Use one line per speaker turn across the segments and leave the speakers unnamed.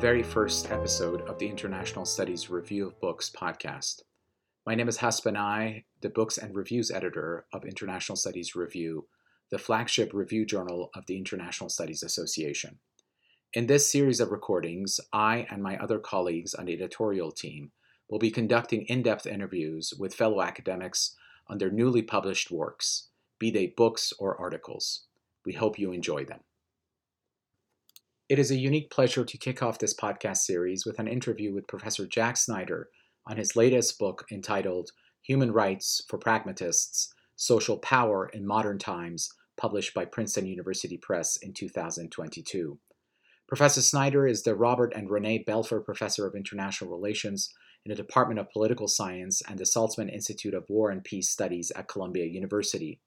very first episode of the International Studies Review of Books podcast. My name is Hasban I, the Books and Reviews editor of International Studies Review, the flagship review journal of the International Studies Association. In this series of recordings, I and my other colleagues on the editorial team will be conducting in depth interviews with fellow academics on their newly published works, be they books or articles. We hope you enjoy them. It is a unique pleasure to kick off this podcast series with an interview with Professor Jack Snyder on his latest book entitled Human Rights for Pragmatists Social Power in Modern Times, published by Princeton University Press in 2022. Professor Snyder is the Robert and Renee Belfer Professor of International Relations in the Department of Political Science and the Saltzman Institute of War and Peace Studies at Columbia University.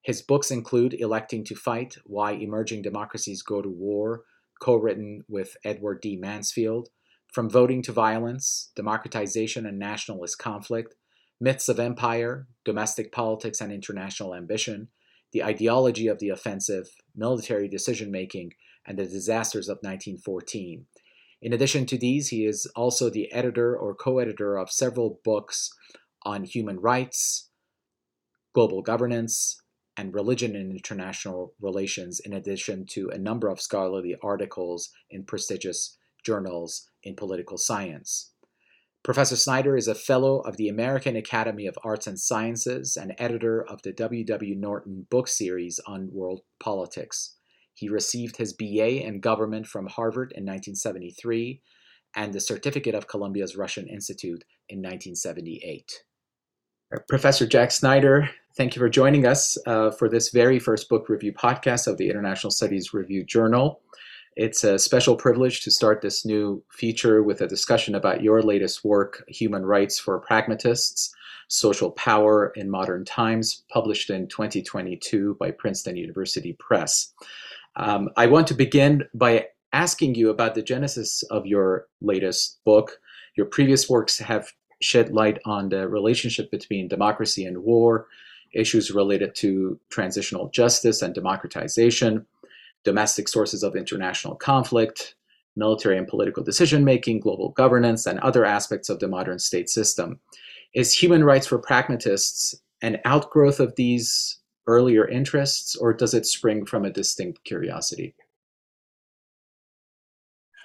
His books include Electing to Fight Why Emerging Democracies Go to War, co written with Edward D. Mansfield, From Voting to Violence, Democratization and Nationalist Conflict, Myths of Empire, Domestic Politics and International Ambition, The Ideology of the Offensive, Military Decision Making, and the Disasters of 1914. In addition to these, he is also the editor or co editor of several books on human rights, global governance, and religion and international relations, in addition to a number of scholarly articles in prestigious journals in political science. Professor Snyder is a fellow of the American Academy of Arts and Sciences and editor of the W. W. Norton book series on world politics. He received his BA in government from Harvard in 1973 and the Certificate of Columbia's Russian Institute in 1978. Professor Jack Snyder, thank you for joining us uh, for this very first book review podcast of the International Studies Review Journal. It's a special privilege to start this new feature with a discussion about your latest work, Human Rights for Pragmatists Social Power in Modern Times, published in 2022 by Princeton University Press. Um, I want to begin by asking you about the genesis of your latest book. Your previous works have shed light on the relationship between democracy and war, issues related to transitional justice and democratization, domestic sources of international conflict, military and political decision making, global governance, and other aspects of the modern state system. Is human rights for pragmatists an outgrowth of these earlier interests, or does it spring from a distinct curiosity?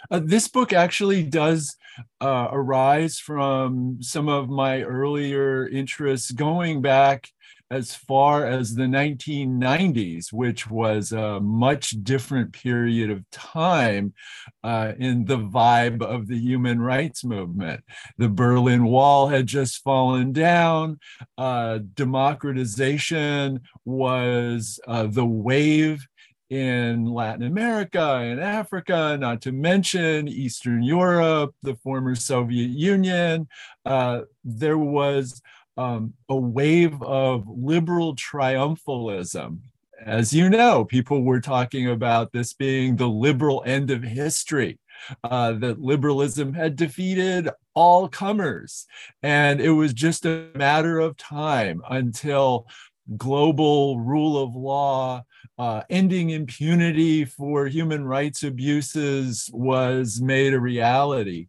Uh, this book actually does uh, arise from some of my earlier interests going back as far as the 1990s, which was a much different period of time uh, in the vibe of the human rights movement. The Berlin Wall had just fallen down, uh, democratization was uh, the wave in Latin America and Africa, not to mention Eastern Europe, the former Soviet Union. Uh, there was um, a wave of liberal triumphalism. As you know, people were talking about this being the liberal end of history. Uh, that liberalism had defeated all comers. And it was just a matter of time until global rule of law, uh, ending impunity for human rights abuses was made a reality.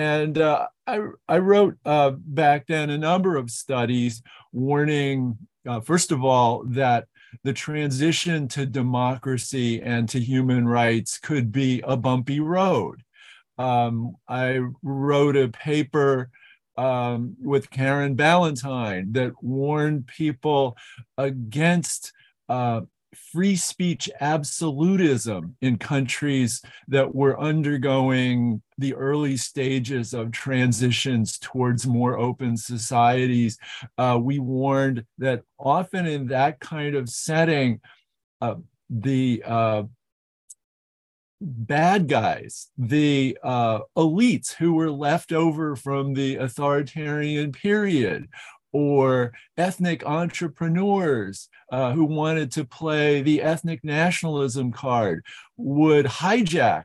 And uh, I, I wrote uh, back then a number of studies warning, uh, first of all, that the transition to democracy and to human rights could be a bumpy road. Um, I wrote a paper um, with Karen Ballentine that warned people against uh, free speech absolutism in countries that were undergoing the early stages of transitions towards more open societies. Uh, we warned that often in that kind of setting, uh, the uh, bad guys, the uh, elites who were left over from the authoritarian period, or ethnic entrepreneurs uh, who wanted to play the ethnic nationalism card would hijack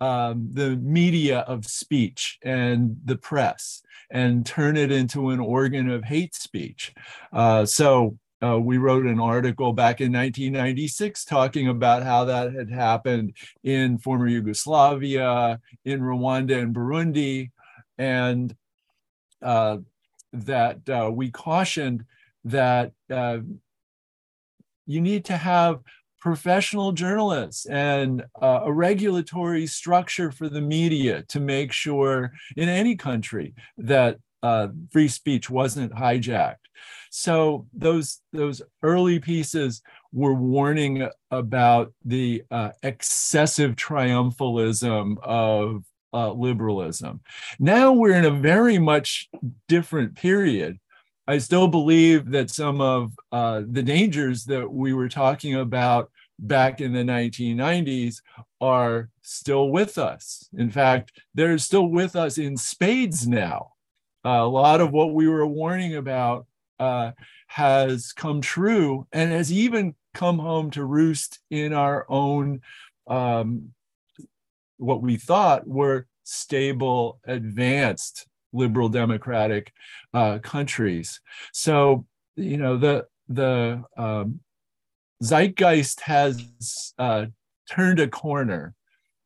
um, the media of speech and the press and turn it into an organ of hate speech. Uh, so uh, we wrote an article back in 1996 talking about how that had happened in former Yugoslavia, in Rwanda and Burundi, and uh, that uh, we cautioned that uh, you need to have professional journalists and uh, a regulatory structure for the media to make sure in any country that uh, free speech wasn't hijacked. So those those early pieces were warning about the uh, excessive triumphalism of uh, liberalism. Now we're in a very much different period. I still believe that some of uh, the dangers that we were talking about back in the 1990s are still with us. In fact, they're still with us in spades now. Uh, a lot of what we were warning about uh, has come true and has even come home to roost in our own um, what we thought were stable, advanced liberal democratic uh, countries. So, you know, the the um, zeitgeist has uh, turned a corner.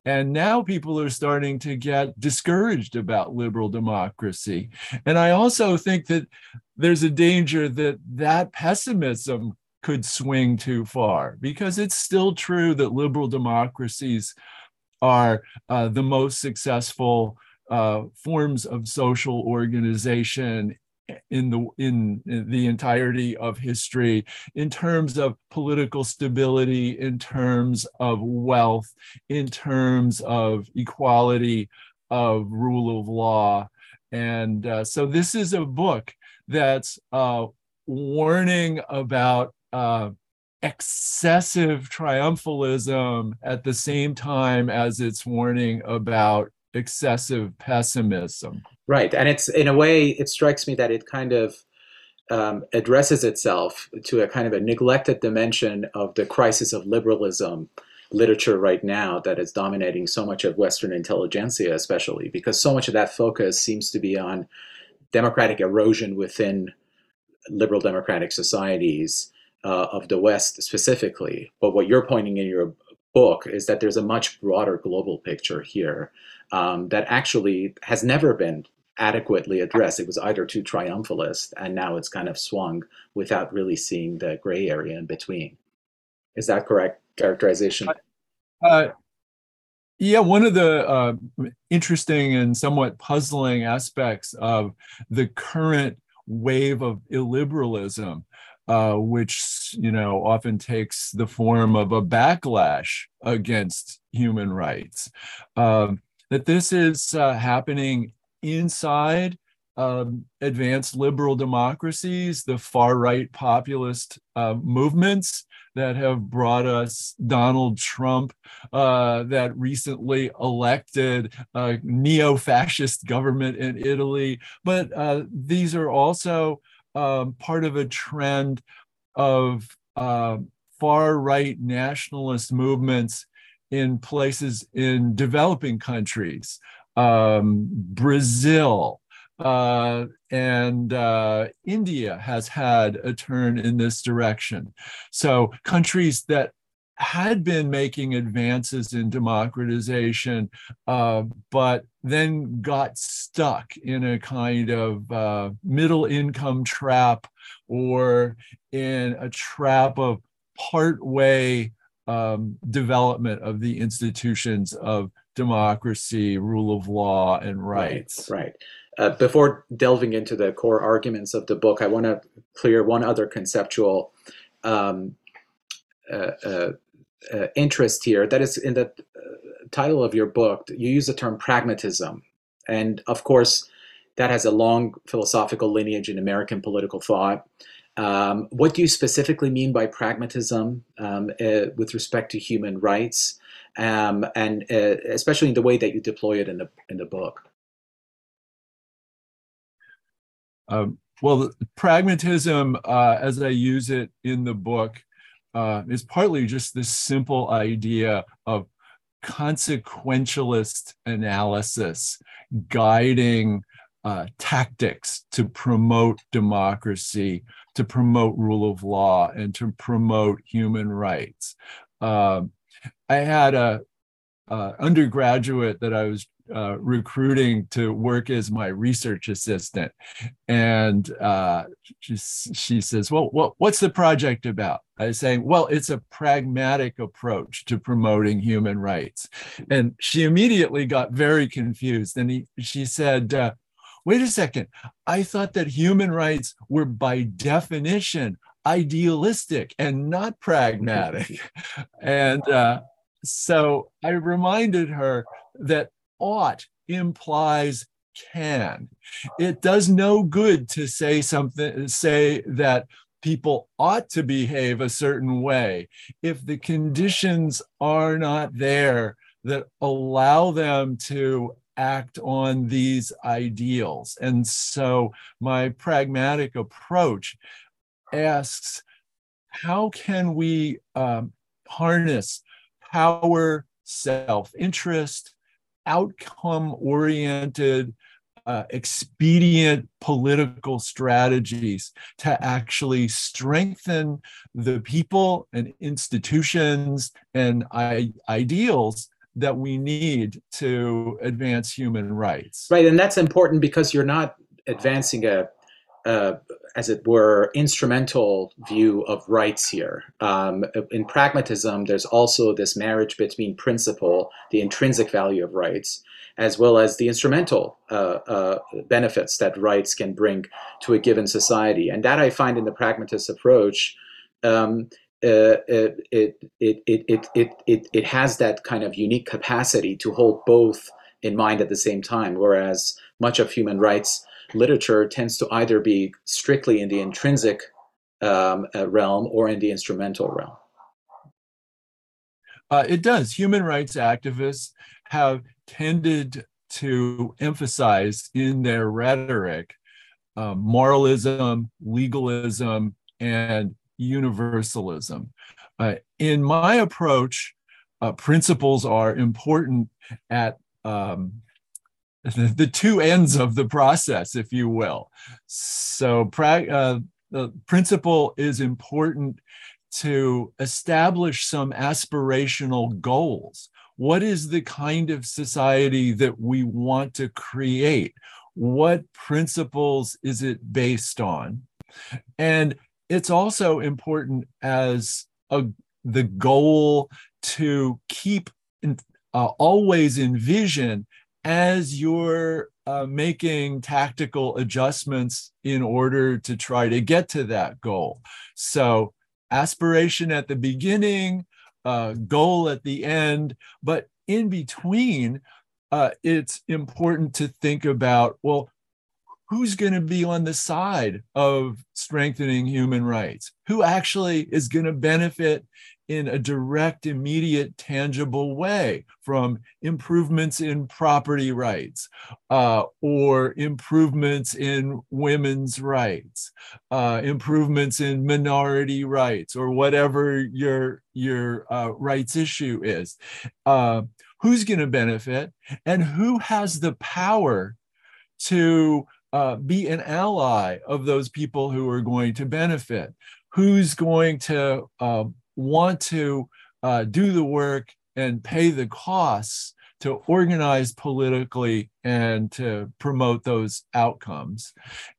And now people are starting to get discouraged about liberal democracy. And I also think that there's a danger that that pessimism could swing too far because it's still true that liberal democracies are uh, the most successful uh, forms of social organization in the in, in, the entirety of history in terms of political stability in terms of wealth in terms of equality of rule of law. And uh, so this is a book that's uh, warning about uh, excessive triumphalism at the same time as it's warning about excessive pessimism.
Right. And it's in a way, it strikes me that it kind of um, addresses itself to a kind of a neglected dimension of the crisis of liberalism literature right now that is dominating so much of Western intelligentsia, especially because so much of that focus seems to be on democratic erosion within liberal democratic societies uh, of the West specifically. But what you're pointing in your book is that there's a much broader global picture here um, that actually has never been adequately addressed. It was either too triumphalist, and now it's kind of swung without really seeing the gray area in between. Is that correct characterization?
Uh, yeah, one of the uh, interesting and somewhat puzzling aspects of the current wave of illiberalism uh, which you know often takes the form of a backlash against human rights. Um, that this is uh, happening inside um, advanced liberal democracies, the far right populist uh, movements that have brought us Donald Trump, uh, that recently elected a neo fascist government in Italy. But uh, these are also um, part of a trend of uh, far right nationalist movements in places in developing countries, um, Brazil, uh, and uh, India has had a turn in this direction. So countries that had been making advances in democratization, uh, but then got stuck in a kind of uh, middle income trap or in a trap of part way um, development of the institutions of democracy, rule of law, and rights.
Right. right. Uh, before delving into the core arguments of the book, I want to clear one other conceptual um, interest here that is in the uh, title of your book you use the term pragmatism. And of course that has a long philosophical lineage in american political thought. Um, what do you specifically mean by pragmatism um, uh, with respect to human rights um, and uh, especially in the way that you deploy it in the in the book?
Um, well pragmatism uh, as i use it in the book uh, is partly just this simple idea of consequentialist analysis guiding uh, tactics to promote democracy, to promote rule of law, and to promote human rights. Um, I had a, a, undergraduate that I was uh, recruiting to work as my research assistant, and uh, she, she says, "Well, what, what's the project about?" I saying, "Well, it's a pragmatic approach to promoting human rights," and she immediately got very confused, and he, she said. Uh, Wait a second. I thought that human rights were by definition idealistic and not pragmatic. and uh, so I reminded her that ought implies can. It does no good to say something, say that people ought to behave a certain way if the conditions are not there that allow them to act on these ideals. And so my pragmatic approach asks how can we um, harness power, self interest, outcome oriented, uh, expedient political strategies to actually strengthen the people and institutions and I- ideals that we need to advance human rights.
Right, and that's important because you're not advancing a, a as it were, instrumental view of rights here. Um, in pragmatism, there's also this marriage between principle, the intrinsic value of rights, as well as the instrumental uh, uh, benefits that rights can bring to a given society. And that I find in the pragmatist approach. Um, uh, it, it, it, it, it, it, it has that kind of unique capacity to hold both in mind at the same time, whereas much of human rights literature tends to either be strictly in the intrinsic um, uh, realm or in the instrumental realm.
Uh, it does. Human rights activists have tended to emphasize in their rhetoric uh, moralism, legalism, and universalism. Uh, in my approach, uh, principles are important at um, the, the two ends of the process, if you will. So, uh, the principle is important to establish some aspirational goals. What is the kind of society that we want to create? What principles is it based on? And it's also important as a, the goal to keep in, uh, always envision as you're uh, making tactical adjustments in order to try to get to that goal. So, aspiration at the beginning, uh, goal at the end, but in between, uh, it's important to think about well, who's going to be on the side of strengthening human rights? Who actually is going to benefit in a direct, immediate, tangible way from improvements in property rights uh, or improvements in women's rights, uh, improvements in minority rights, or whatever your, your uh, rights issue is. Uh, who's going to benefit and who has the power to uh, be an ally of those people who are going to benefit? Who's going to uh, want to uh, do the work and pay the costs to organize politically and to promote those outcomes.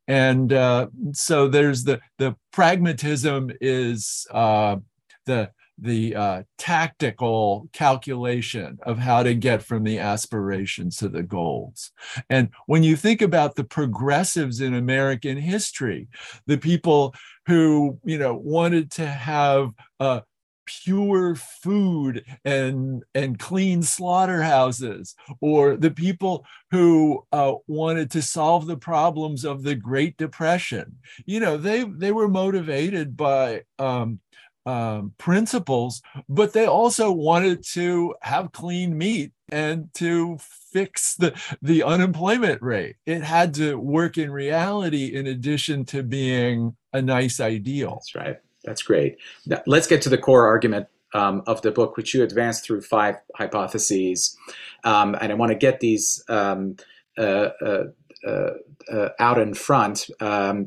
And uh, so there's the the pragmatism is uh, the the uh, tactical calculation of how to get from the aspirations to the goals. And when you think about the progressives in American history, the people who you know wanted to have uh, pure food and and clean slaughterhouses or the people who uh, wanted to solve the problems of the great depression. You know they they were motivated by um, um, principles but they also wanted to have clean meat and to fix the the unemployment rate it had to work in reality in addition to being a nice ideal
that's right that's great. Now, let's get to the core argument um, of the book, which you advance through five hypotheses. Um, and I want to get these um, uh, uh, uh, out in front. Um,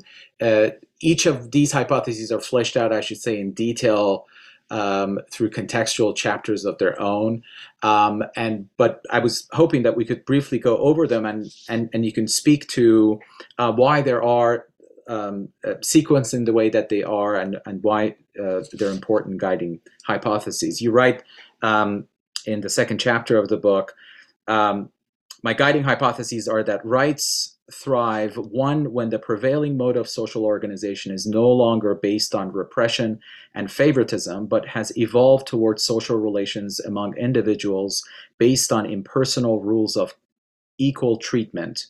each of these hypotheses are fleshed out, I should say, in detail um, through contextual chapters of their own. Um, and but I was hoping that we could briefly go over them and and, and you can speak to uh, why there are um, uh, sequenced in the way that they are and and why uh, they're important guiding hypotheses. You write um, in the second chapter of the book. Um, my guiding hypotheses are that rights thrive. One when the prevailing mode of social organization is no longer based on repression and favoritism but has evolved towards social relations among individuals based on impersonal rules of equal treatment.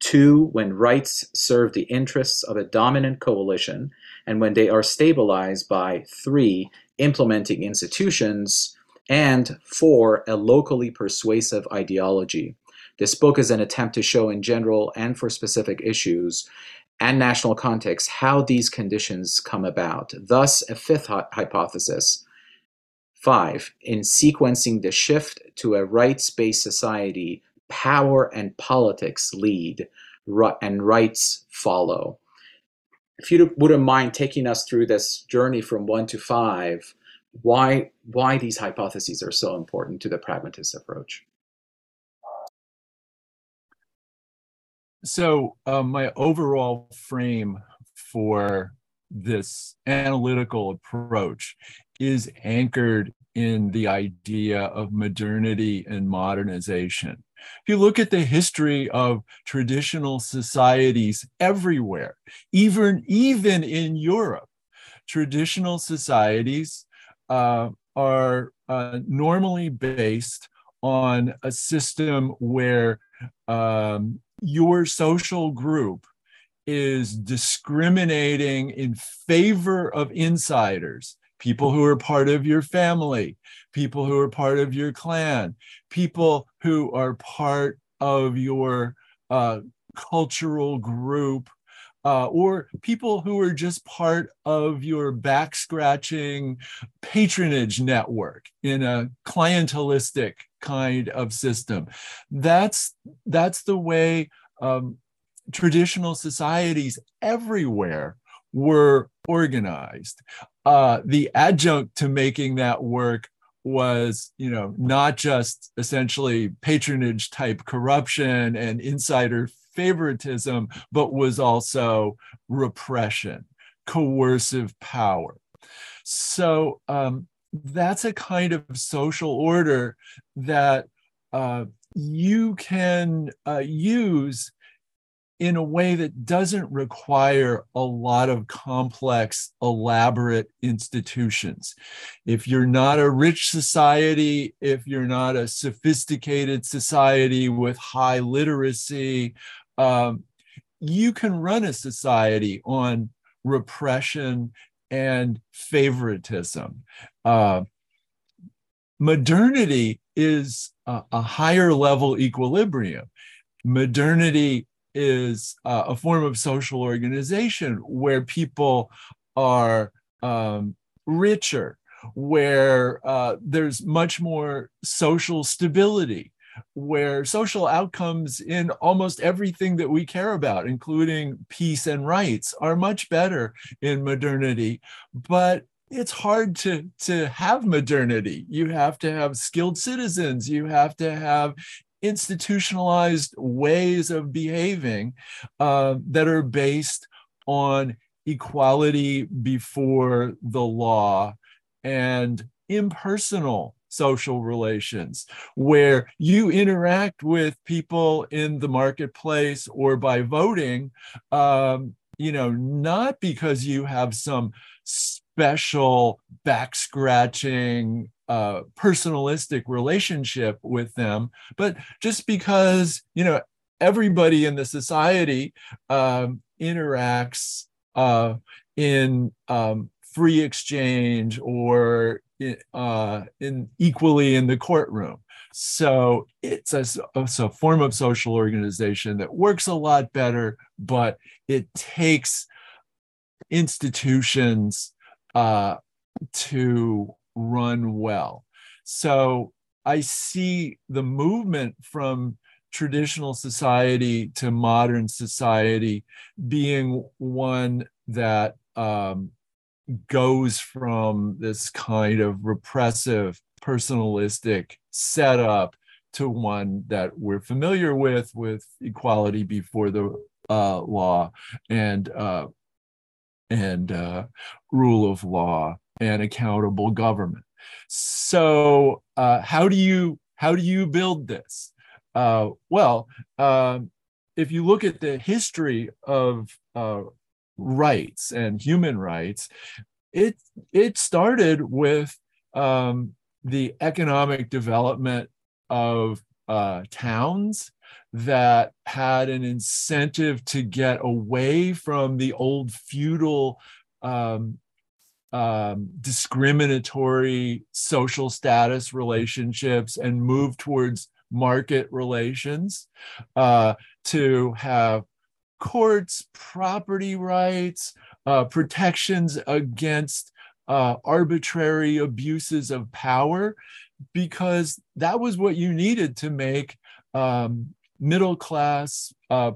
Two when rights serve the interests of a dominant coalition and when they are stabilized by three implementing institutions and four a locally persuasive ideology this book is an attempt to show in general and for specific issues and national context how these conditions come about. Thus, a fifth hypothesis. Five, in sequencing the shift to a rights based society, power and politics lead and rights follow. If you wouldn't mind taking us through this journey from one to five, why, why these hypotheses are so important to the pragmatist approach?
So, um, my overall frame for this analytical approach is anchored in the idea of modernity and modernization. If you look at the history of traditional societies everywhere, even, even in Europe, traditional societies uh, are uh, normally based on a system where um, your social group is discriminating in favor of insiders, people who are part of your family, people who are part of your clan, people who are part of your uh, cultural group, uh, or people who are just part of your back scratching patronage network in a clientelistic kind of system. That's that's the way um, traditional societies everywhere were organized. Uh, the adjunct to making that work was you know not just essentially patronage type corruption and insider favoritism but was also repression coercive power so um, that's a kind of social order that uh, you can uh, use in a way that doesn't require a lot of complex, elaborate institutions. If you're not a rich society, if you're not a sophisticated society with high literacy, um, you can run a society on repression and favoritism. Uh, modernity is a, a, higher level equilibrium. Modernity is uh, a form of social organization where people are um, richer, where uh, there's much more social stability, where social outcomes in almost everything that we care about, including peace and rights, are much better in modernity. But it's hard to to have modernity you have to have skilled citizens you have to have institutionalized ways of behaving uh, that are based on equality before the law and impersonal social relations where you interact with people in the marketplace or by voting um, you know not because you have some special back scratching uh, personalistic relationship with them but just because you know everybody in the society um, interacts uh, in um, free exchange or uh, in equally in the courtroom. So it's a, it's a form of social organization that works a lot better, but it takes institutions uh, to run well. So I see the movement from traditional society to modern society being one that um, goes from this kind of repressive, personalistic setup to one that we're familiar with, with equality before the uh, law and uh, and uh, rule of law and accountable government. So, uh, how do you how do you build this? Uh, well, um, if you look at the history of uh, rights and human rights, it it started with um, the economic development of uh, towns that had an incentive to get away from the old feudal um, um, discriminatory social status relationships and move towards market relations uh, to have courts, property rights, uh, protections against uh, arbitrary abuses of power, because that was what you needed to make um, middle class uh,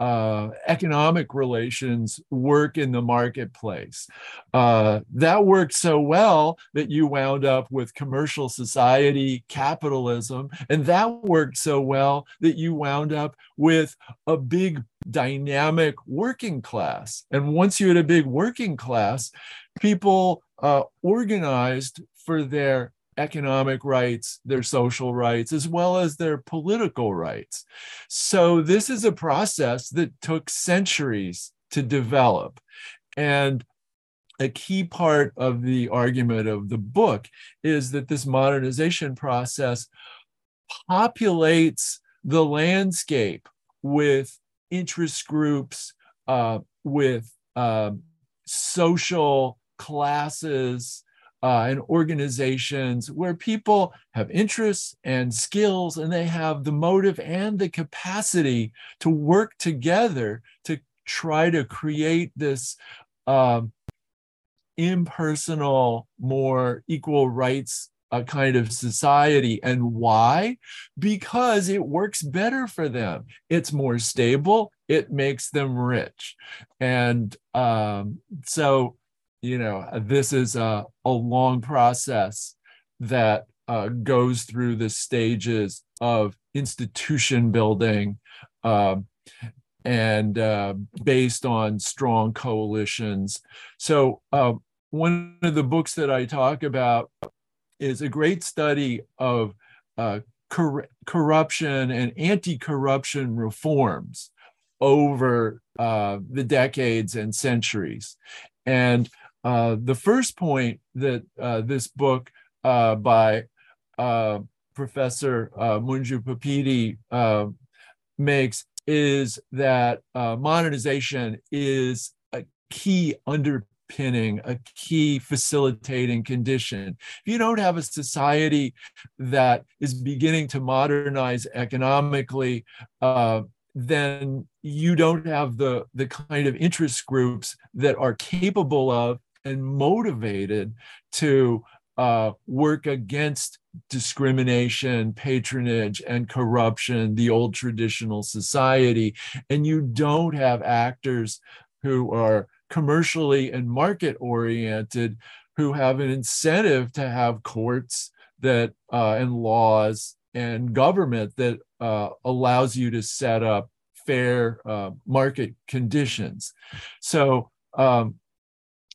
uh, economic relations work in the marketplace. Uh, that worked so well that you wound up with commercial society capitalism. And that worked so well that you wound up with a big dynamic working class. And once you had a big working class, people uh, organized for their economic rights, their social rights, as well as their political rights. So, this is a process that took centuries to develop. And a key part of the argument of the book is that this modernization process populates the landscape with interest groups, uh, with uh, social classes, uh, and organizations where people have interests and skills and they have the motive and the capacity to work together to try to create this um, impersonal, more equal rights a kind of society. And why? Because it works better for them. It's more stable. It makes them rich. And um, so you know this is a, a long process that uh, goes through the stages of institution building um, and uh, based on strong coalitions so uh, one of the books that i talk about is a great study of uh, cor- corruption and anti-corruption reforms over uh, the decades and centuries. And uh, the first point that uh, this book uh, by uh, Professor Mungiu-Pippidi makes is that modernization is a key underpinning, a key facilitating condition. If you don't have a society that is beginning to modernize economically, then you don't have the, the kind of interest groups that are capable of and motivated to uh, work against discrimination, patronage, and corruption, the old traditional society. And you don't have actors who are commercially and market oriented who have an incentive to have courts that uh, and laws and government that uh, allows you to set up fair uh, market conditions. So um,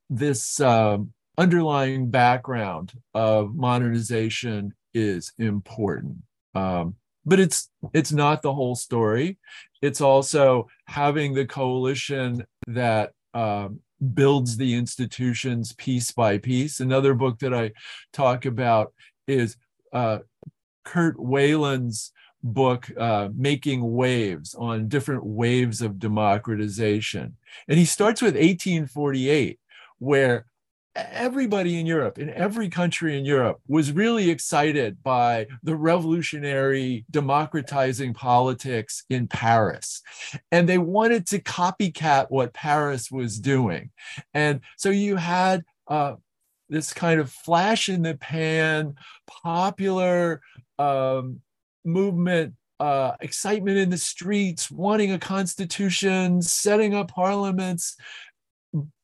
this um, underlying background of modernization is important. Um, but it's it's not the whole story. It's also having the coalition that um, builds the institutions piece by piece. Another book that I talk about is uh, Kurt Weyland's book, uh, Making Waves, on different waves of democratization. And he starts with 1848 where everybody in Europe, in every country in Europe, was really excited by the revolutionary democratizing politics in Paris. And they wanted to copycat what Paris was doing. And so you had uh, this kind of flash in the pan, popular um, movement uh, excitement in the streets, wanting a constitution, setting up parliaments,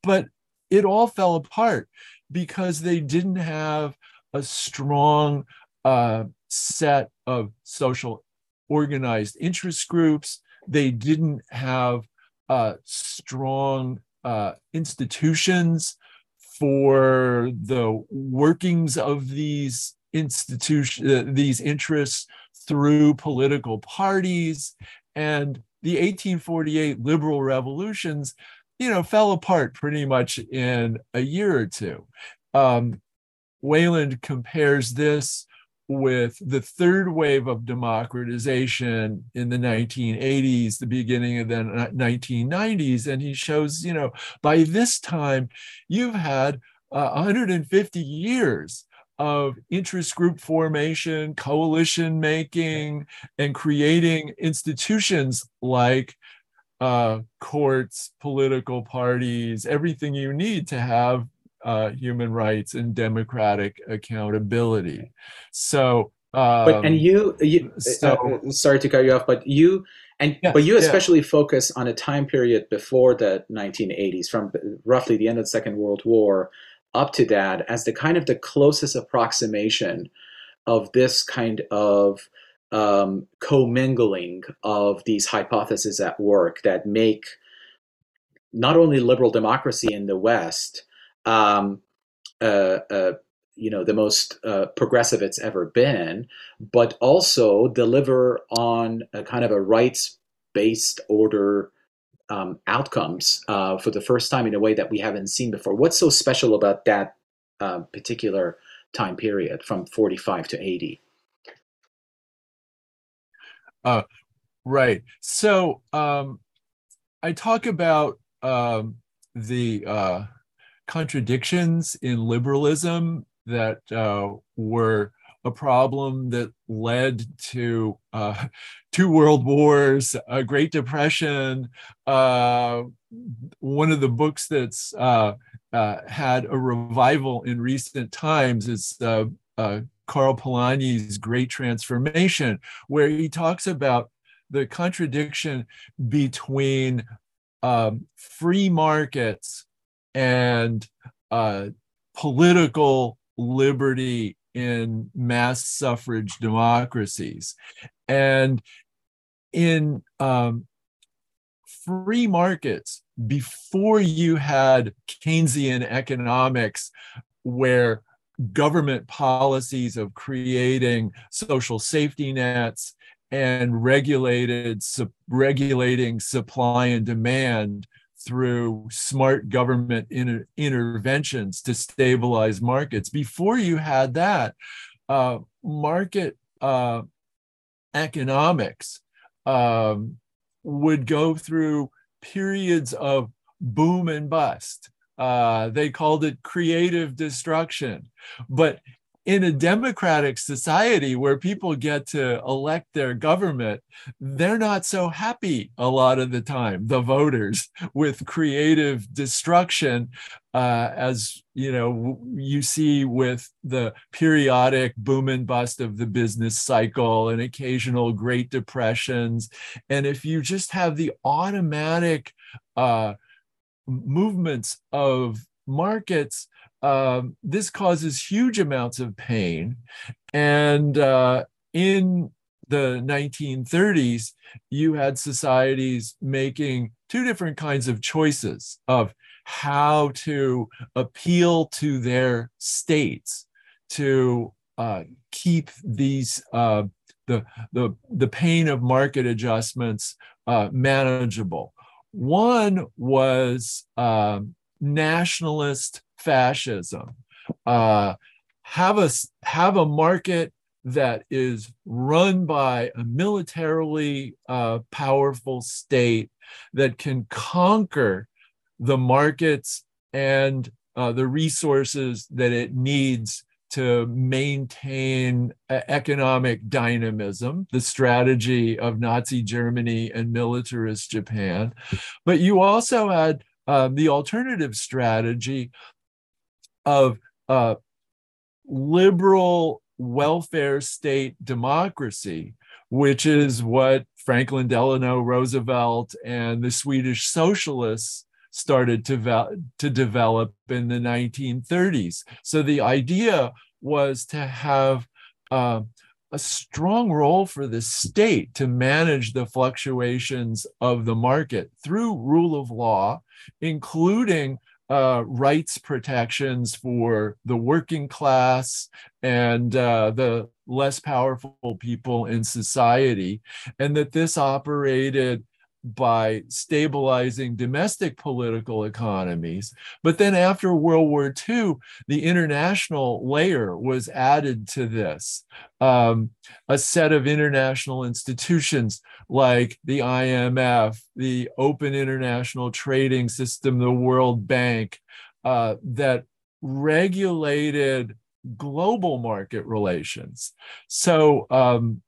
but it all fell apart because they didn't have a strong uh, set of social organized interest groups. They didn't have uh, strong uh, institutions for the workings of these institutions, uh, these interests through political parties. And the 1848 liberal revolutions, you know, fell apart pretty much in a year or two. Um, Weyland compares this with the third wave of democratization in the 1980s, the beginning of the 1990s. And he shows, you know, by this time, you've had uh, 150 years of interest group formation, coalition making, and creating institutions like uh, courts, political parties, everything you need to have uh, human rights and democratic accountability. So, um,
but and you, you so, uh, sorry to cut you off, but you and yeah, but you especially yeah. focus on a time period before the 1980s, from roughly the end of the Second World War up to that, as the kind of the closest approximation of this kind of um, commingling of these hypotheses at work that make not only liberal democracy in the West um, uh, uh, you know the most uh, progressive it's ever been, but also deliver on a kind of a rights-based order um, outcomes uh, for the first time in a way that we haven't seen before. What's so special about that uh, particular time period from 45 to 80?
Uh, right. So um, I talk about um, the uh, contradictions in liberalism that uh, were a problem that led to uh, two world wars, a Great Depression. Uh, one of the books that's uh, uh, had a revival in recent times is Karl Polanyi's Great Transformation, where he talks about the contradiction between um, free markets and uh, political liberty in mass suffrage democracies. And in um, free markets, before you had Keynesian economics, where government policies of creating social safety nets and regulated regulating supply and demand through smart government inter- interventions to stabilize markets. Before you had that, uh, market uh, economics um, would go through periods of boom and bust. Uh, they called it creative destruction. But in a democratic society where people get to elect their government, they're not so happy a lot of the time, the voters, with creative destruction, uh, as you know, you see with the periodic boom and bust of the business cycle and occasional Great Depressions. And if you just have the automatic uh, movements of markets um, this causes huge amounts of pain. And uh, in the 1930s, you had societies making two different kinds of choices of how to appeal to their states to uh, keep these uh, the, the, the pain of market adjustments uh, manageable. One was um, nationalist fascism. Uh, have a have a market that is run by a militarily uh, powerful state that can conquer the markets and uh, the resources that it needs to maintain economic dynamism, the strategy of Nazi Germany and militarist Japan. But you also had uh, the alternative strategy of uh, liberal welfare state democracy which is what Franklin Delano Roosevelt and the Swedish socialists started to, to develop in the 1930s. So the idea was to have uh, a strong role for the state to manage the fluctuations of the market through rule of law, including uh, rights protections for the working class and uh, the less powerful people in society, and that this operated by stabilizing domestic political economies. But then after World War II, the international layer was added to this. Um, a set of international institutions like the IMF, the Open International Trading System, the World Bank, uh, that regulated global market relations. So um,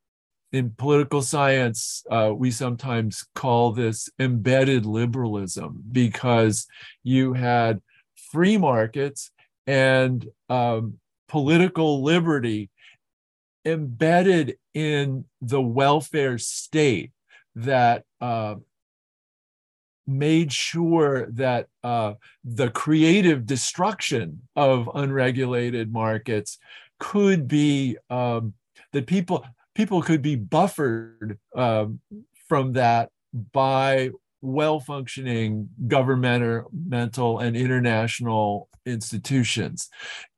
in political science, uh, we sometimes call this embedded liberalism because you had free markets and um, political liberty embedded in the welfare state that uh, made sure that uh, the creative destruction of unregulated markets could be um, that people people could be buffered um, from that by well-functioning governmental and international institutions.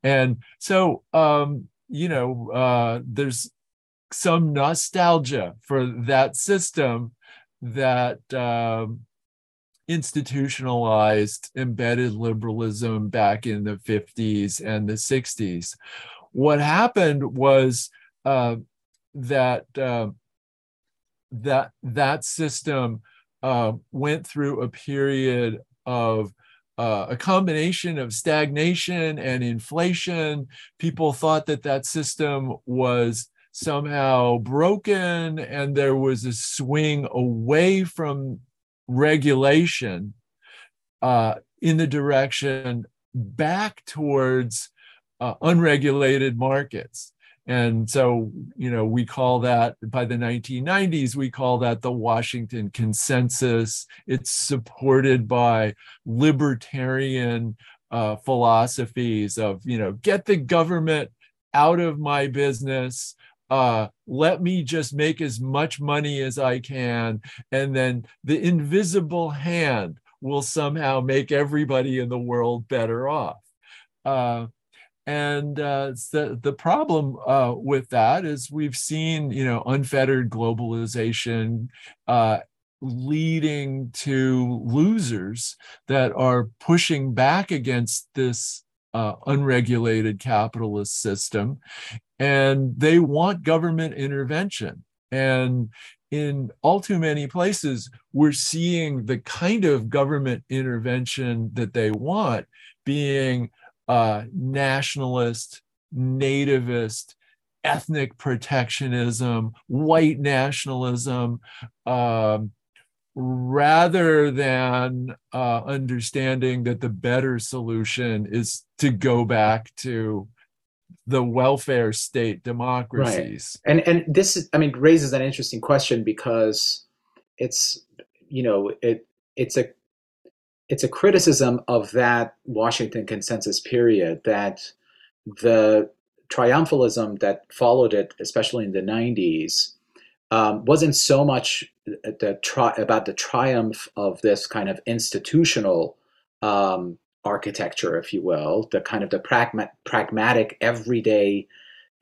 And so um, you know uh, there's some nostalgia for that system that um, institutionalized embedded liberalism back in the 50s and the 60s what happened was uh, that uh, that that system uh, went through a period of uh, a combination of stagnation and inflation. People thought that that system was somehow broken, and there was a swing away from regulation uh, in the direction back towards uh, unregulated markets. And so, you know, we call that by the 1990s, we call that the Washington Consensus. It's supported by libertarian uh, philosophies of, you know, get the government out of my business. Uh, let me just make as much money as I can. And then the invisible hand will somehow make everybody in the world better off. Uh, and uh, the the problem uh, with that is we've seen you know unfettered globalization uh, leading to losers that are pushing back against this uh, unregulated capitalist system, and they want government intervention. And in all too many places, we're seeing the kind of government intervention that they want being uh, nationalist, nativist, ethnic protectionism, white nationalism, um, rather than uh, understanding that the better solution is to go back to the welfare state democracies.
Right. And and this is, I mean raises an interesting question because it's you know it it's a it's a criticism of that Washington consensus period that the triumphalism that followed it, especially in the 90s, um, wasn't so much the tri- about the triumph of this kind of institutional um, architecture, if you will, the kind of the pragma- pragmatic, everyday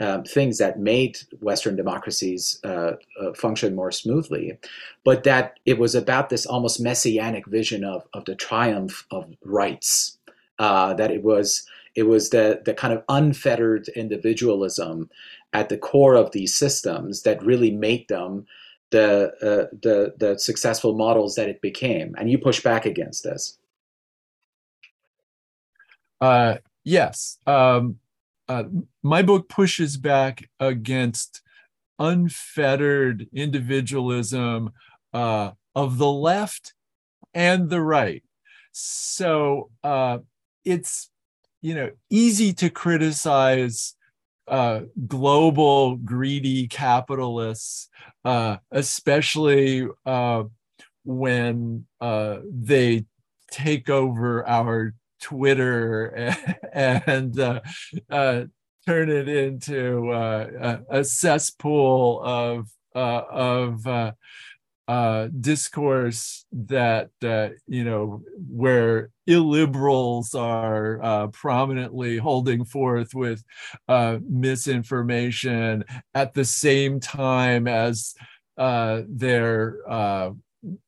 um, things that made Western democracies uh, uh, function more smoothly, but that it was about this almost messianic vision of, of the triumph of rights. Uh, that it was it was the the kind of unfettered individualism at the core of these systems that really made them the uh, the the successful models that it became. And you push back against this.
Uh, yes. Um, uh, my book pushes back against unfettered individualism uh, of the left and the right. So uh, it's you know easy to criticize uh, global greedy capitalists, uh, especially uh, when they take over our Twitter and, uh, uh, turn it into a, a, cesspool of of uh, discourse that uh, you know where illiberals are uh, prominently holding forth with uh, misinformation at the same time as uh, they're uh,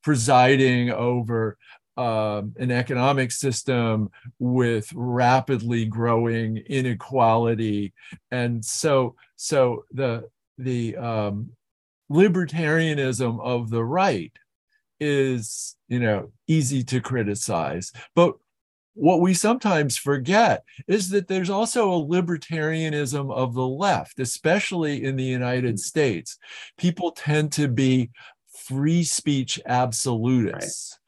presiding over um, an economic system with rapidly growing inequality. And so so the the um, libertarianism of the right is you know easy to criticize. But what we sometimes forget is that there's also a libertarianism of the left especially in the united states. People tend to be free speech absolutists. Right.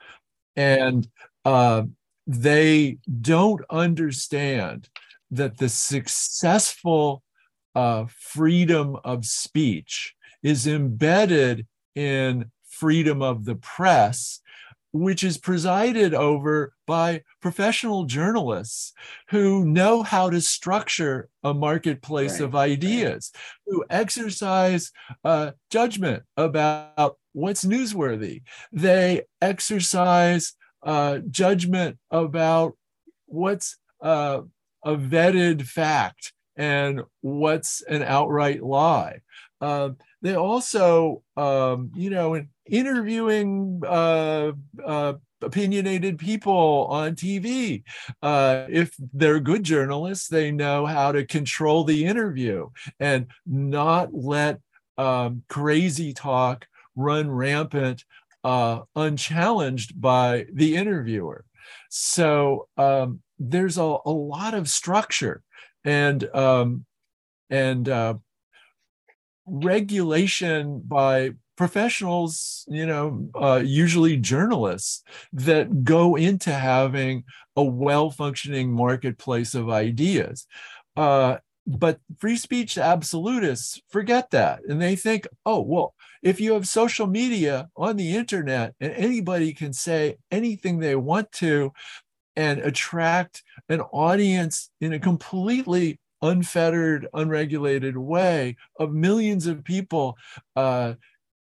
And uh, they don't understand that the successful uh, freedom of speech is embedded in freedom of the press, which is presided over by professional journalists who know how to structure a marketplace right, of ideas, right. who exercise uh, judgment about what's newsworthy. They exercise uh, judgment about what's uh, a vetted fact and what's an outright lie. They also, um, you know, in interviewing uh, uh, opinionated people on TV. Uh, if they're good journalists, they know how to control the interview and not let um, crazy talk run rampant uh, unchallenged by the interviewer. So um, there's a, a, lot of structure and um, and uh, regulation by professionals, you know, uh, usually journalists, that go into having a well functioning marketplace of ideas. Uh, but free speech absolutists forget that. And they think, oh, well, if you have social media on the internet and anybody can say anything they want to and attract an audience in a completely unfettered, unregulated way of millions of people uh,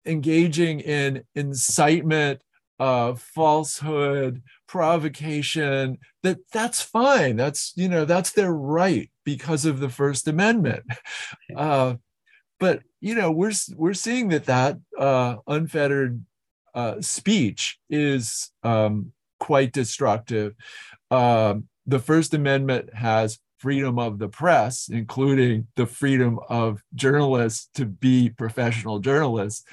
engaging in incitement, uh, falsehood, provocation. That that's fine. That's you know that's their right because of the First Amendment. Uh, but you know we're we're seeing that that uh, unfettered uh, speech is um, quite destructive. Um, the First Amendment has freedom of the press, including the freedom of journalists to be professional journalists,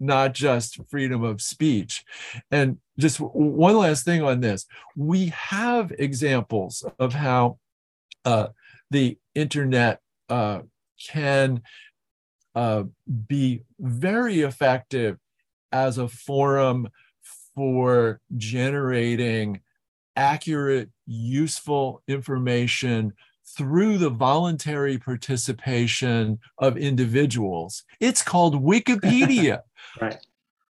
not just freedom of speech. And just one last thing on this we have examples of how uh, the internet uh, can uh, be very effective as a forum for generating accurate, useful information through the voluntary participation of individuals. It's called Wikipedia.
right.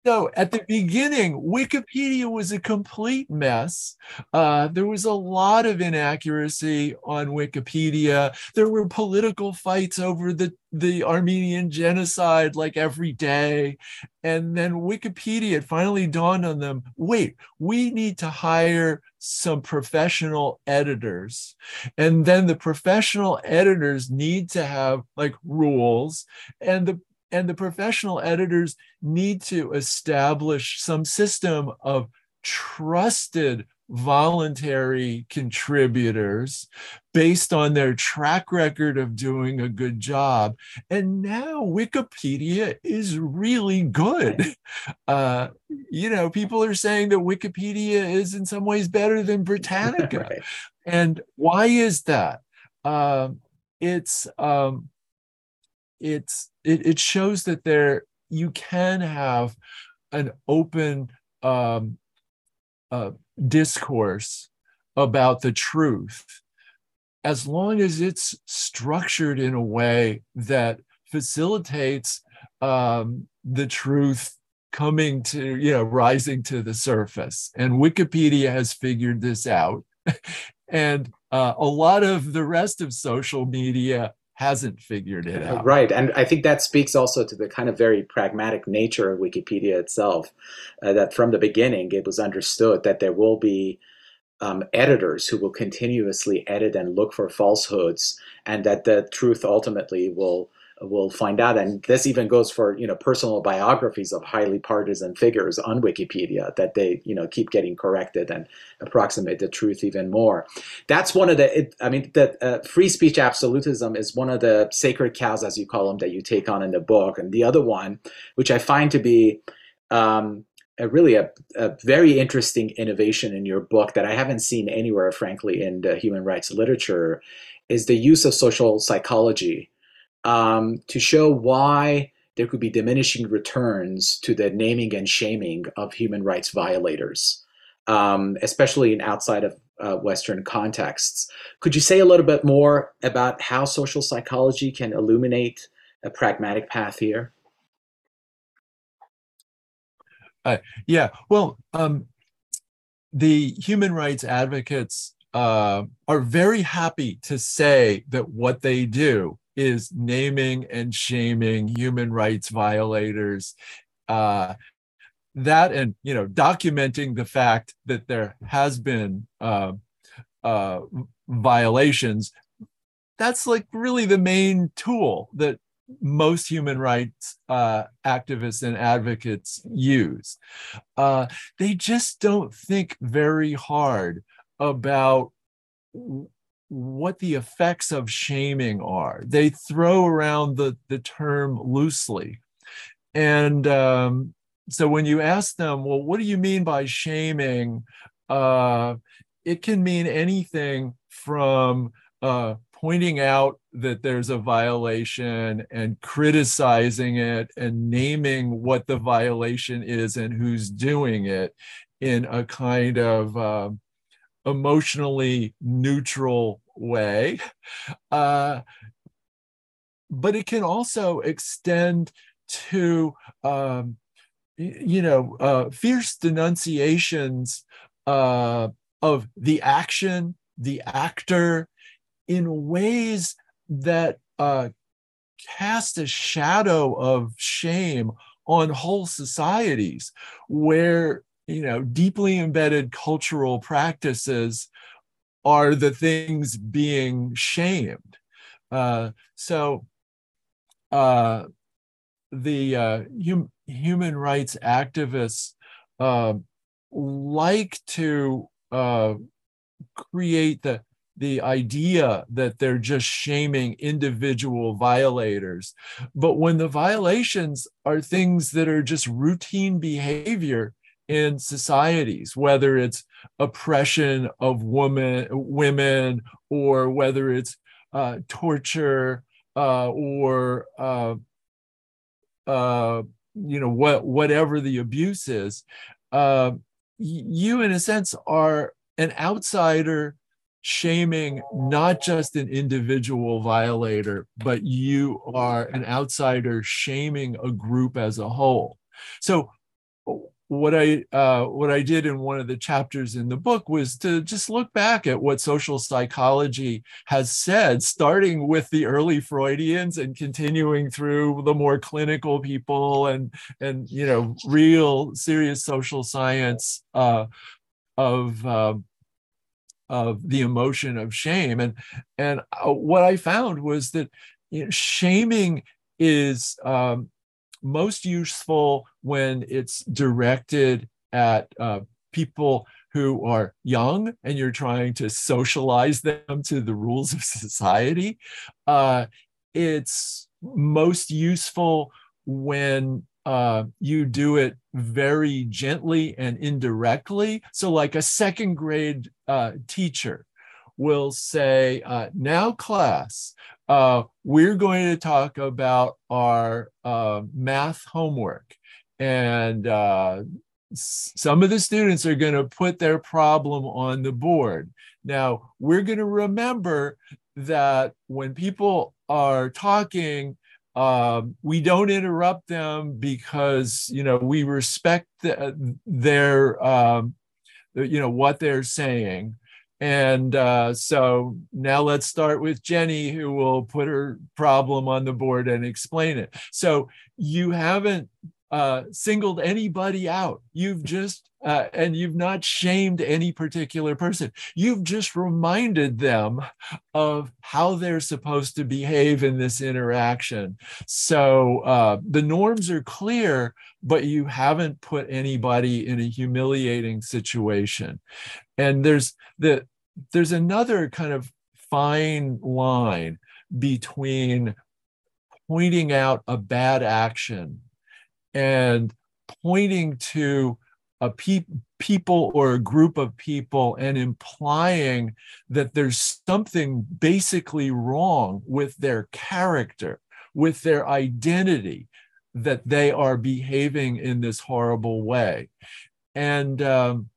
So at the beginning, Wikipedia was a complete mess. Uh, there was a lot of inaccuracy on Wikipedia. There were political fights over the, the Armenian genocide like every day. And then Wikipedia, it finally dawned on them wait, we need to hire some professional editors. And then the professional editors need to have like rules. And the and the professional editors need to establish some system of trusted voluntary contributors based on their track record of doing a good job. And now Wikipedia is really good. Uh, you know, people are saying that Wikipedia is in some ways better than Britannica. right. And why is that? Uh, it's um, it's it, it shows that there you can have an open um, uh, discourse about the truth as long as it's structured in a way that facilitates um, the truth coming to, you know, rising to the surface. And Wikipedia has figured this out. and uh, a lot of the rest of social media hasn't figured it out.
Right. And I think that speaks also to the kind of very pragmatic nature of Wikipedia itself, uh, that from the beginning it was understood that there will be um, editors who will continuously edit and look for falsehoods, and that the truth ultimately will will find out. And this even goes for you know personal biographies of highly partisan figures on Wikipedia that they you know keep getting corrected and approximate the truth even more. That's one of the. It, I mean, that uh, free speech absolutism is one of the sacred cows, as you call them, that you take on in the book. And the other one, which I find to be um, a really a, a, very interesting innovation in your book that I haven't seen anywhere, frankly, in the human rights literature, is the use of social psychology um, to show why there could be diminishing returns to the naming and shaming of human rights violators, um, especially in outside of uh, Western contexts. Could you say a little bit more about how social psychology can illuminate a pragmatic path here?
Uh, yeah, well, um, the human rights advocates uh, are very happy to say that what they do is naming and shaming human rights violators. Uh, that and you know documenting the fact that there has been uh, uh, violations. That's like really the main tool that most human rights uh, activists and advocates use. Uh, they just don't think very hard about what the effects of shaming are. They throw around the, the term loosely. And um, so when you ask them, well, what do you mean by shaming? Uh, it can mean anything from uh, pointing out that there's a violation and criticizing it and naming what the violation is and who's doing it in a kind of uh, emotionally neutral way. Uh, but it can also extend to, um, you know, uh, fierce denunciations uh, of the action, the actor, in ways that uh, cast a shadow of shame on whole societies where you know deeply embedded cultural practices are the things being shamed uh, so uh, the uh, hum- human rights activists uh, like to uh, create the the idea that they're just shaming individual violators. But when the violations are things that are just routine behavior in societies, whether it's oppression of woman, women or whether it's uh, torture uh, or uh, uh you know what whatever the abuse is, uh, you in a sense are an outsider shaming not just an individual violator, but you are an outsider shaming a group as a whole. So what I uh, what I did in one of the chapters in the book was to just look back at what social psychology has said, starting with the early Freudians and continuing through the more clinical people and and you know real serious social science uh, of um, of the emotion of shame. And and uh, what I found was that you know, shaming is um, most useful when it's directed at uh, people who are young and you're trying to socialize them to the rules of society. Uh, it's most useful when uh, you do it very gently and indirectly. So, like a second grade uh, teacher will say, uh, Now, class, uh, we're going to talk about our uh, math homework. And uh, some of the students are going to put their problem on the board. Now, we're going to remember that when people are talking, um, we don't interrupt them because you know we respect the, their um, you know what they're saying and uh, so now let's start with Jenny, who will put her problem on the board and explain it. So you haven't uh, singled anybody out. You've just, uh, and you've not shamed any particular person. You've just reminded them of how they're supposed to behave in this interaction. So uh, the norms are clear, but you haven't put anybody in a humiliating situation. And there's the there's another kind of fine line between pointing out a bad action and pointing to a pe- people or a group of people and implying that there's something basically wrong with their character, with their identity, that they are behaving in this horrible way. And um,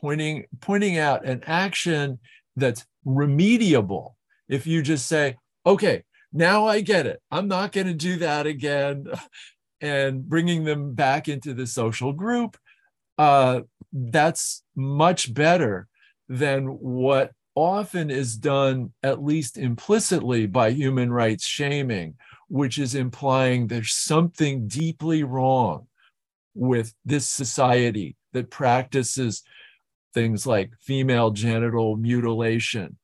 pointing, pointing out an action that's remediable. If you just say, okay, now I get it. I'm not going to do that again. And bringing them back into the social group, uh, that's much better than what often is done, at least implicitly, by human rights shaming, which is implying there's something deeply wrong with this society that practices things like female genital mutilation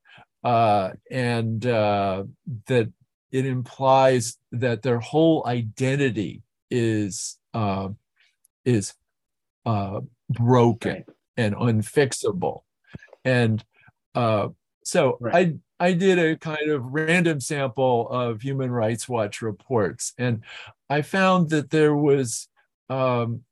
uh, and uh, that it implies that their whole identity is uh, is uh, broken right. and unfixable, and uh, so right. I I did a kind of random sample of Human Rights Watch reports, and I found that there was um,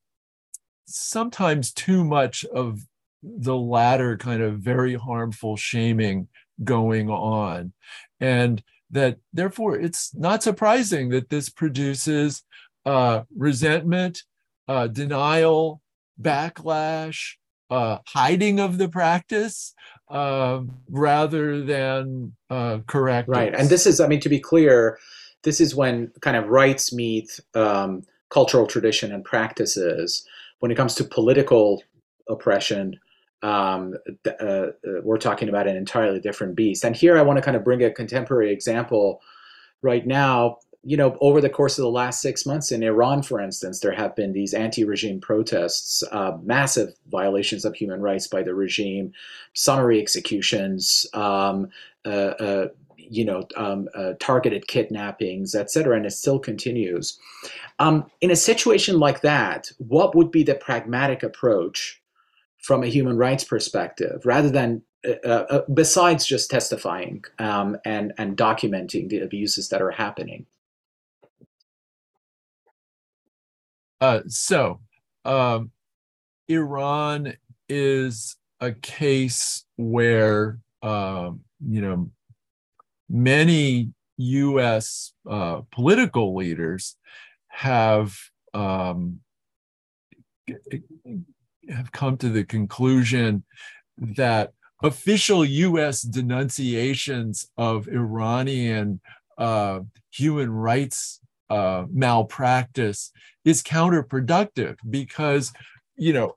sometimes too much of the latter kind of very harmful shaming going on, and that therefore it's not surprising that this produces uh, resentment, uh, denial, backlash, uh, hiding of the practice uh, rather than uh, correct.
Right. And this is, I mean, to be clear, this is when kind of rights meet um, cultural tradition and practices. When it comes to political oppression, um, uh, uh, we're talking about an entirely different beast. And here I want to kind of bring a contemporary example right now. You know, over the course of the last six months in Iran, for instance, there have been these anti regime protests, uh, massive violations of human rights by the regime, summary executions, um, uh, uh you know, um, uh, targeted kidnappings, etc., and it still continues. Um, in a situation like that, what would be the pragmatic approach from a human rights perspective rather than uh, uh, uh, besides just testifying um, and and documenting the abuses that are happening.
Uh, so um, iran is a case where um, you know many us uh, political leaders have um, have come to the conclusion that official US denunciations of Iranian uh, human rights uh, malpractice is counterproductive because, you know,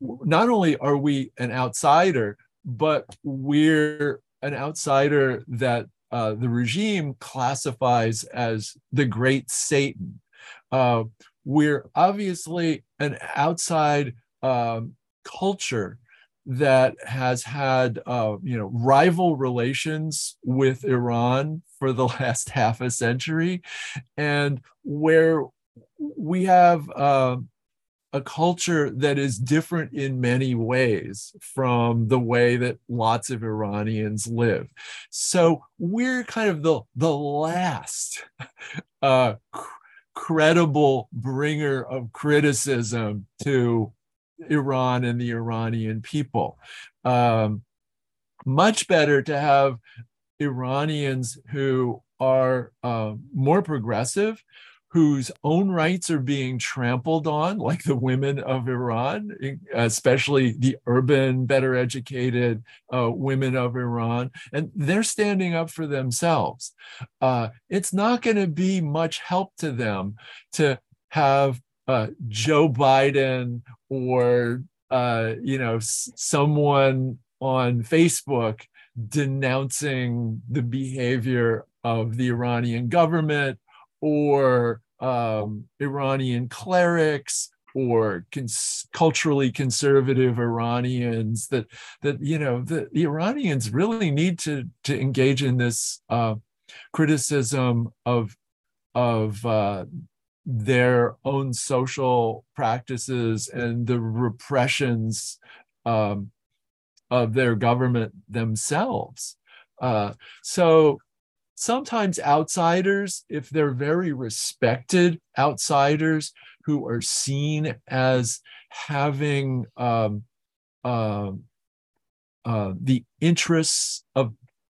not only are we an outsider, but we're an outsider that uh, the regime classifies as the great Satan. Uh, we're obviously an outside um, culture that has had uh, you know rival relations with Iran for the last half a century, and where we have uh, a culture that is different in many ways from the way that lots of Iranians live. So we're kind of the the last uh, credible bringer of criticism to Iran and the Iranian people. Um, much better to have Iranians who are uh, more progressive, whose own rights are being trampled on, like the women of Iran, especially the urban, better educated uh, women of Iran, and they're standing up for themselves. Uh, it's not going to be much help to them to have uh, Joe Biden or uh, you know s- someone on Facebook denouncing the behavior of the Iranian government or um, Iranian clerics or cons- culturally conservative Iranians that that you know the, the Iranians really need to to engage in this uh, criticism of of uh, their own social practices and the repressions um, of their government themselves. Uh, so sometimes outsiders, if they're very respected outsiders who are seen as having um, uh, uh, the interests of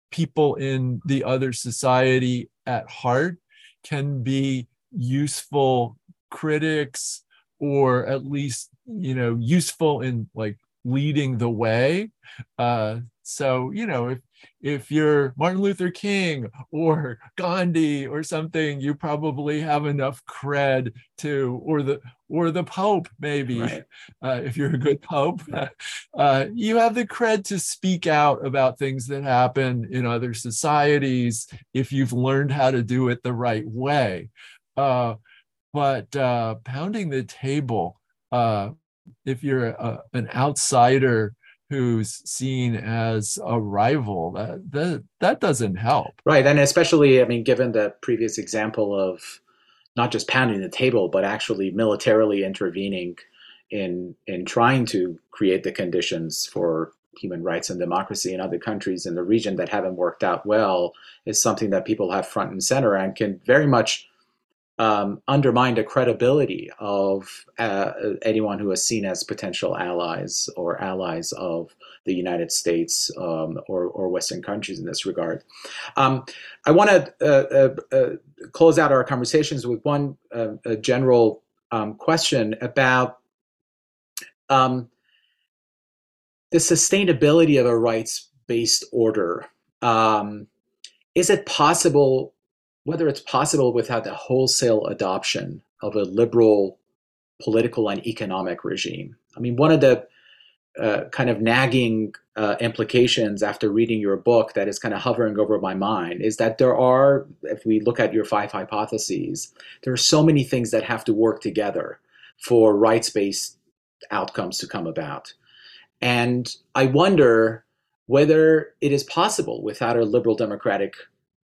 people in the other society at heart, can be useful critics or at least you know useful in like leading the way uh so you know if if you're Martin Luther King or Gandhi or something, you probably have enough cred to, or the or the Pope maybe, right. uh, if you're a good Pope, uh, you have the cred to speak out about things that happen in other societies if you've learned how to do it the right way. Uh, but uh, pounding the table, uh, if you're a, an outsider who's seen as a rival that that that doesn't help.
Right and especially i mean given the previous example of not just pounding the table but actually militarily intervening in in trying to create the conditions for human rights and democracy in other countries in the region that haven't worked out well is something that people have front and center and can very much um, undermine the credibility of uh, anyone who is seen as potential allies or allies of the United States um, or, or, Western countries in this regard. Um, I want to uh, uh, uh, close out our conversations with one uh, general um, question about um, the sustainability of a rights based order. Um, is it possible whether it's possible without the wholesale adoption of a liberal political and economic regime. I mean, one of the uh, kind of nagging uh, implications after reading your book that is kind of hovering over my mind is that there are, if we look at your five hypotheses, there are so many things that have to work together for rights based outcomes to come about. And I wonder whether it is possible without a liberal democratic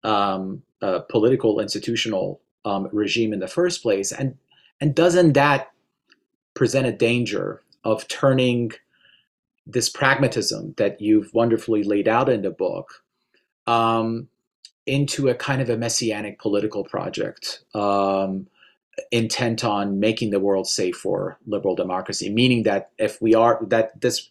um, uh, political institutional um, regime in the first place, and and doesn't that present a danger of turning this pragmatism that you've wonderfully laid out in the book um, into a kind of a messianic political project um, intent on making the world safe for liberal democracy? Meaning that if we are that this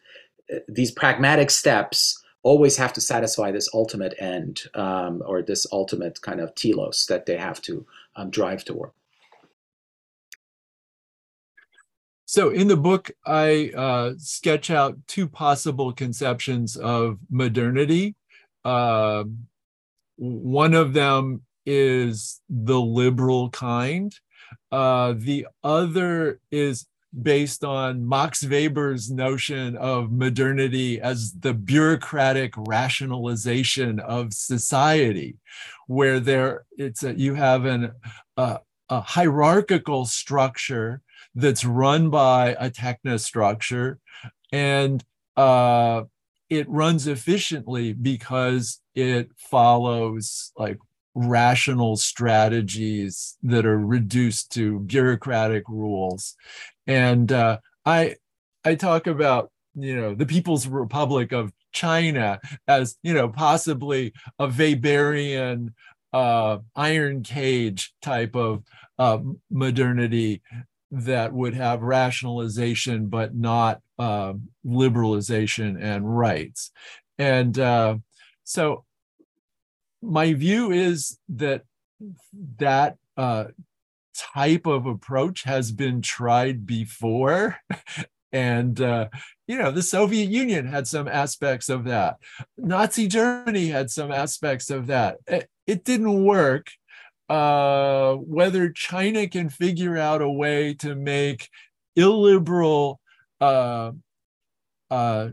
these pragmatic steps always have to satisfy this ultimate end um, or this ultimate kind of telos that they have to um, drive toward.
So in the book, I uh, sketch out two possible conceptions of modernity. Uh, one of them is the liberal kind. Uh, the other is based on Max Weber's notion of modernity as the bureaucratic rationalization of society, where there it's a, you have an a hierarchical structure that's run by a technostructure, and uh, it runs efficiently because it follows like rational strategies that are reduced to bureaucratic rules and uh, I I talk about you know the People's Republic of China as you know possibly a Weberian uh, iron cage type of uh, modernity that would have rationalization but not uh, liberalization and rights. And uh, so my view is that that uh, type of approach has been tried before. and uh, you know the soviet union had some aspects of that nazi germany had some aspects of that it, it didn't work uh, whether china can figure out a way to make illiberal uh, uh,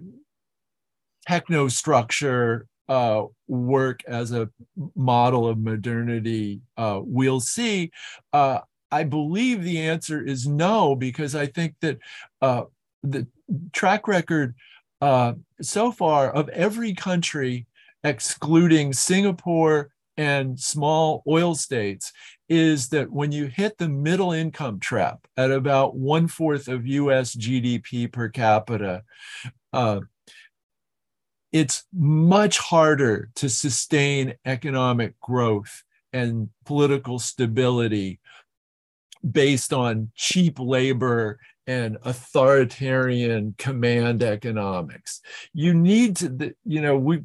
technostructure uh, work as a model of modernity, uh, we'll see. Uh, I believe the answer is no, because I think that uh, the track record uh, so far of every country, excluding Singapore and small oil states, is that when you hit the middle income trap at about one fourth of US GDP per capita, uh, it's much harder to sustain economic growth and political stability based on cheap labor and authoritarian command economics. You need to, you know, we,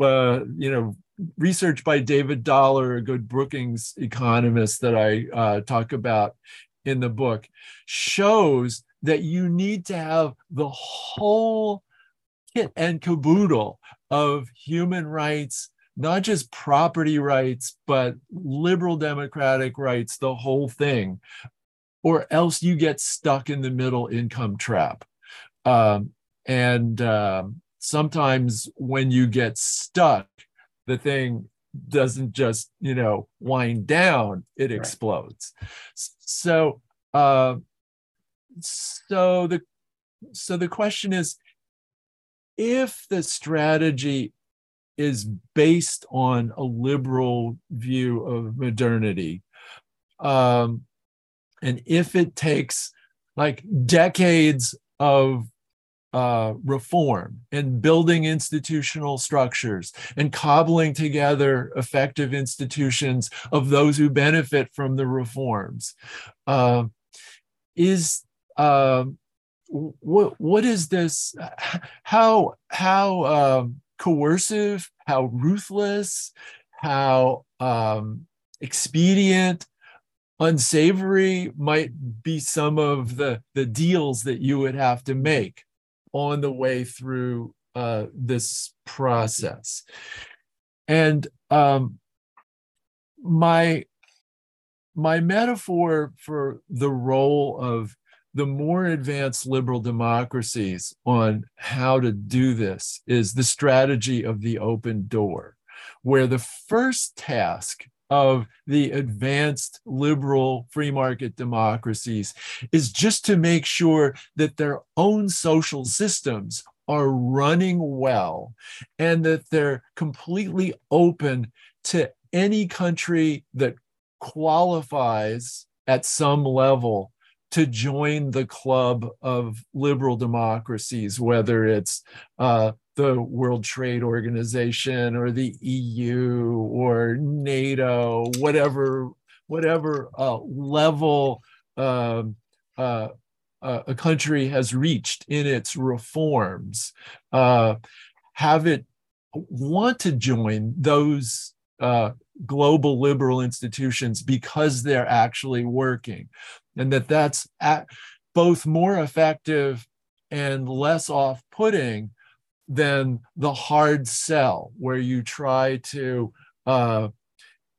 uh, you know, research by David Dollar, a good Brookings economist that I uh, talk about in the book, shows that you need to have the whole kit and caboodle of human rights, not just property rights, but liberal democratic rights, the whole thing, or else you get stuck in the middle income trap. Um, and um, sometimes when you get stuck, the thing doesn't just you know wind down it right. explodes so uh, so the so the question is if the strategy is based on a liberal view of modernity, um, and if it takes like decades of uh, reform and building institutional structures and cobbling together effective institutions of those who benefit from the reforms, uh, is um, what what is this how how um, coercive how ruthless how um, expedient unsavory might be some of the the deals that you would have to make on the way through uh, this process. And um, my my metaphor for the role of the more advanced liberal democracies on how to do this is the strategy of the open door, where the first task of the advanced liberal free market democracies is just to make sure that their own social systems are running well and that they're completely open to any country that qualifies at some level to join the club of liberal democracies, whether it's uh, the World Trade Organization or the EU or NATO, whatever whatever uh, level um, uh, uh, a country has reached in its reforms, uh, have it want to join those uh, global liberal institutions because they're actually working and that that's at both more effective and less off-putting than the hard sell where you try to uh,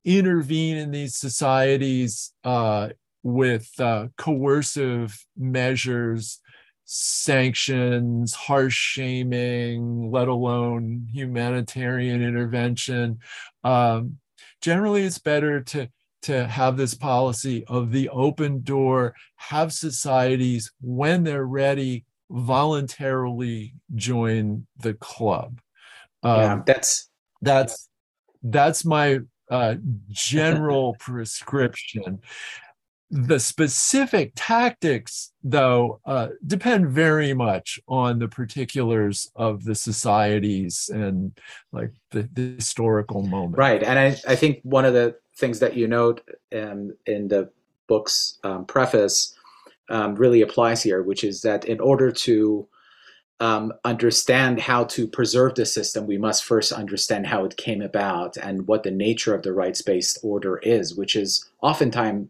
intervene in these societies uh, with uh, coercive measures sanctions harsh shaming let alone humanitarian intervention. Um, generally it's better to to have this policy of the open door, have societies, when they're ready, voluntarily join the club.
yeah, um, that's
that's that's my uh, general prescription. The specific tactics, though, uh, depend very much on the particulars of the societies and like the, the historical moment.
Right, and I, I think one of the things that you note um, in the book's um, preface um, really applies here, which is that in order to um, understand how to preserve the system, we must first understand how it came about and what the nature of the rights-based order is, which is oftentimes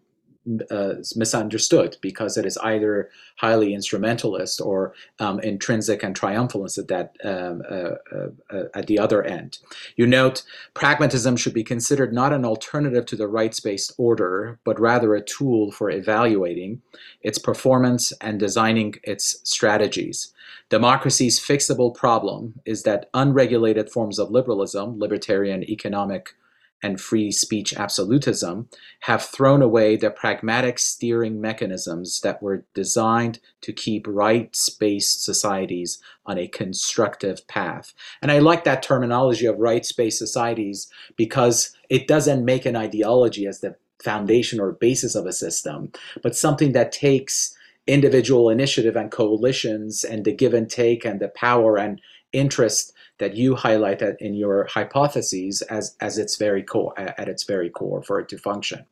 uh, misunderstood because it is either highly instrumentalist or um, intrinsic and triumphalist at that um, uh, uh, uh, at the other end. You note pragmatism should be considered not an alternative to the rights-based order, but rather a tool for evaluating its performance and designing its strategies. Democracy's fixable problem is that unregulated forms of liberalism, libertarian economic and free speech absolutism have thrown away the pragmatic steering mechanisms that were designed to keep rights-based societies on a constructive path. And I like that terminology of rights-based societies because it doesn't make an ideology as the foundation or basis of a system, but something that takes individual initiative and coalitions and the give and take and the power and interest that you highlight that in your hypotheses as, as its very core, at its very core for it to function.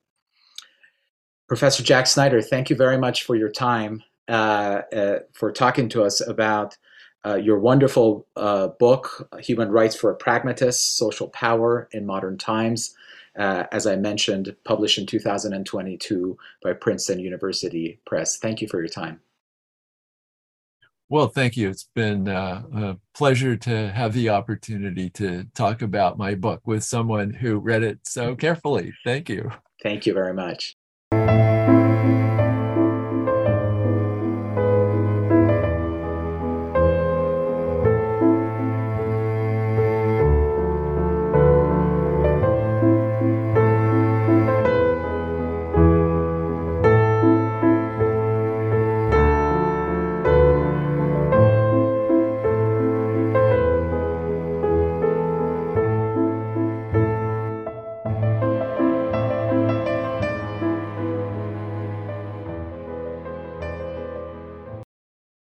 Professor Jack Snyder, thank you very much for your time, uh, uh, for talking to us about uh, your wonderful uh, book, Human Rights for a Pragmatist, Social Power in Modern Times, uh, as I mentioned, published in 2022 by Princeton University Press. Thank you for your time.
Well, thank you. It's been uh, a pleasure to have the opportunity to talk about my book with someone who read it so carefully. Thank you.
Thank you very much.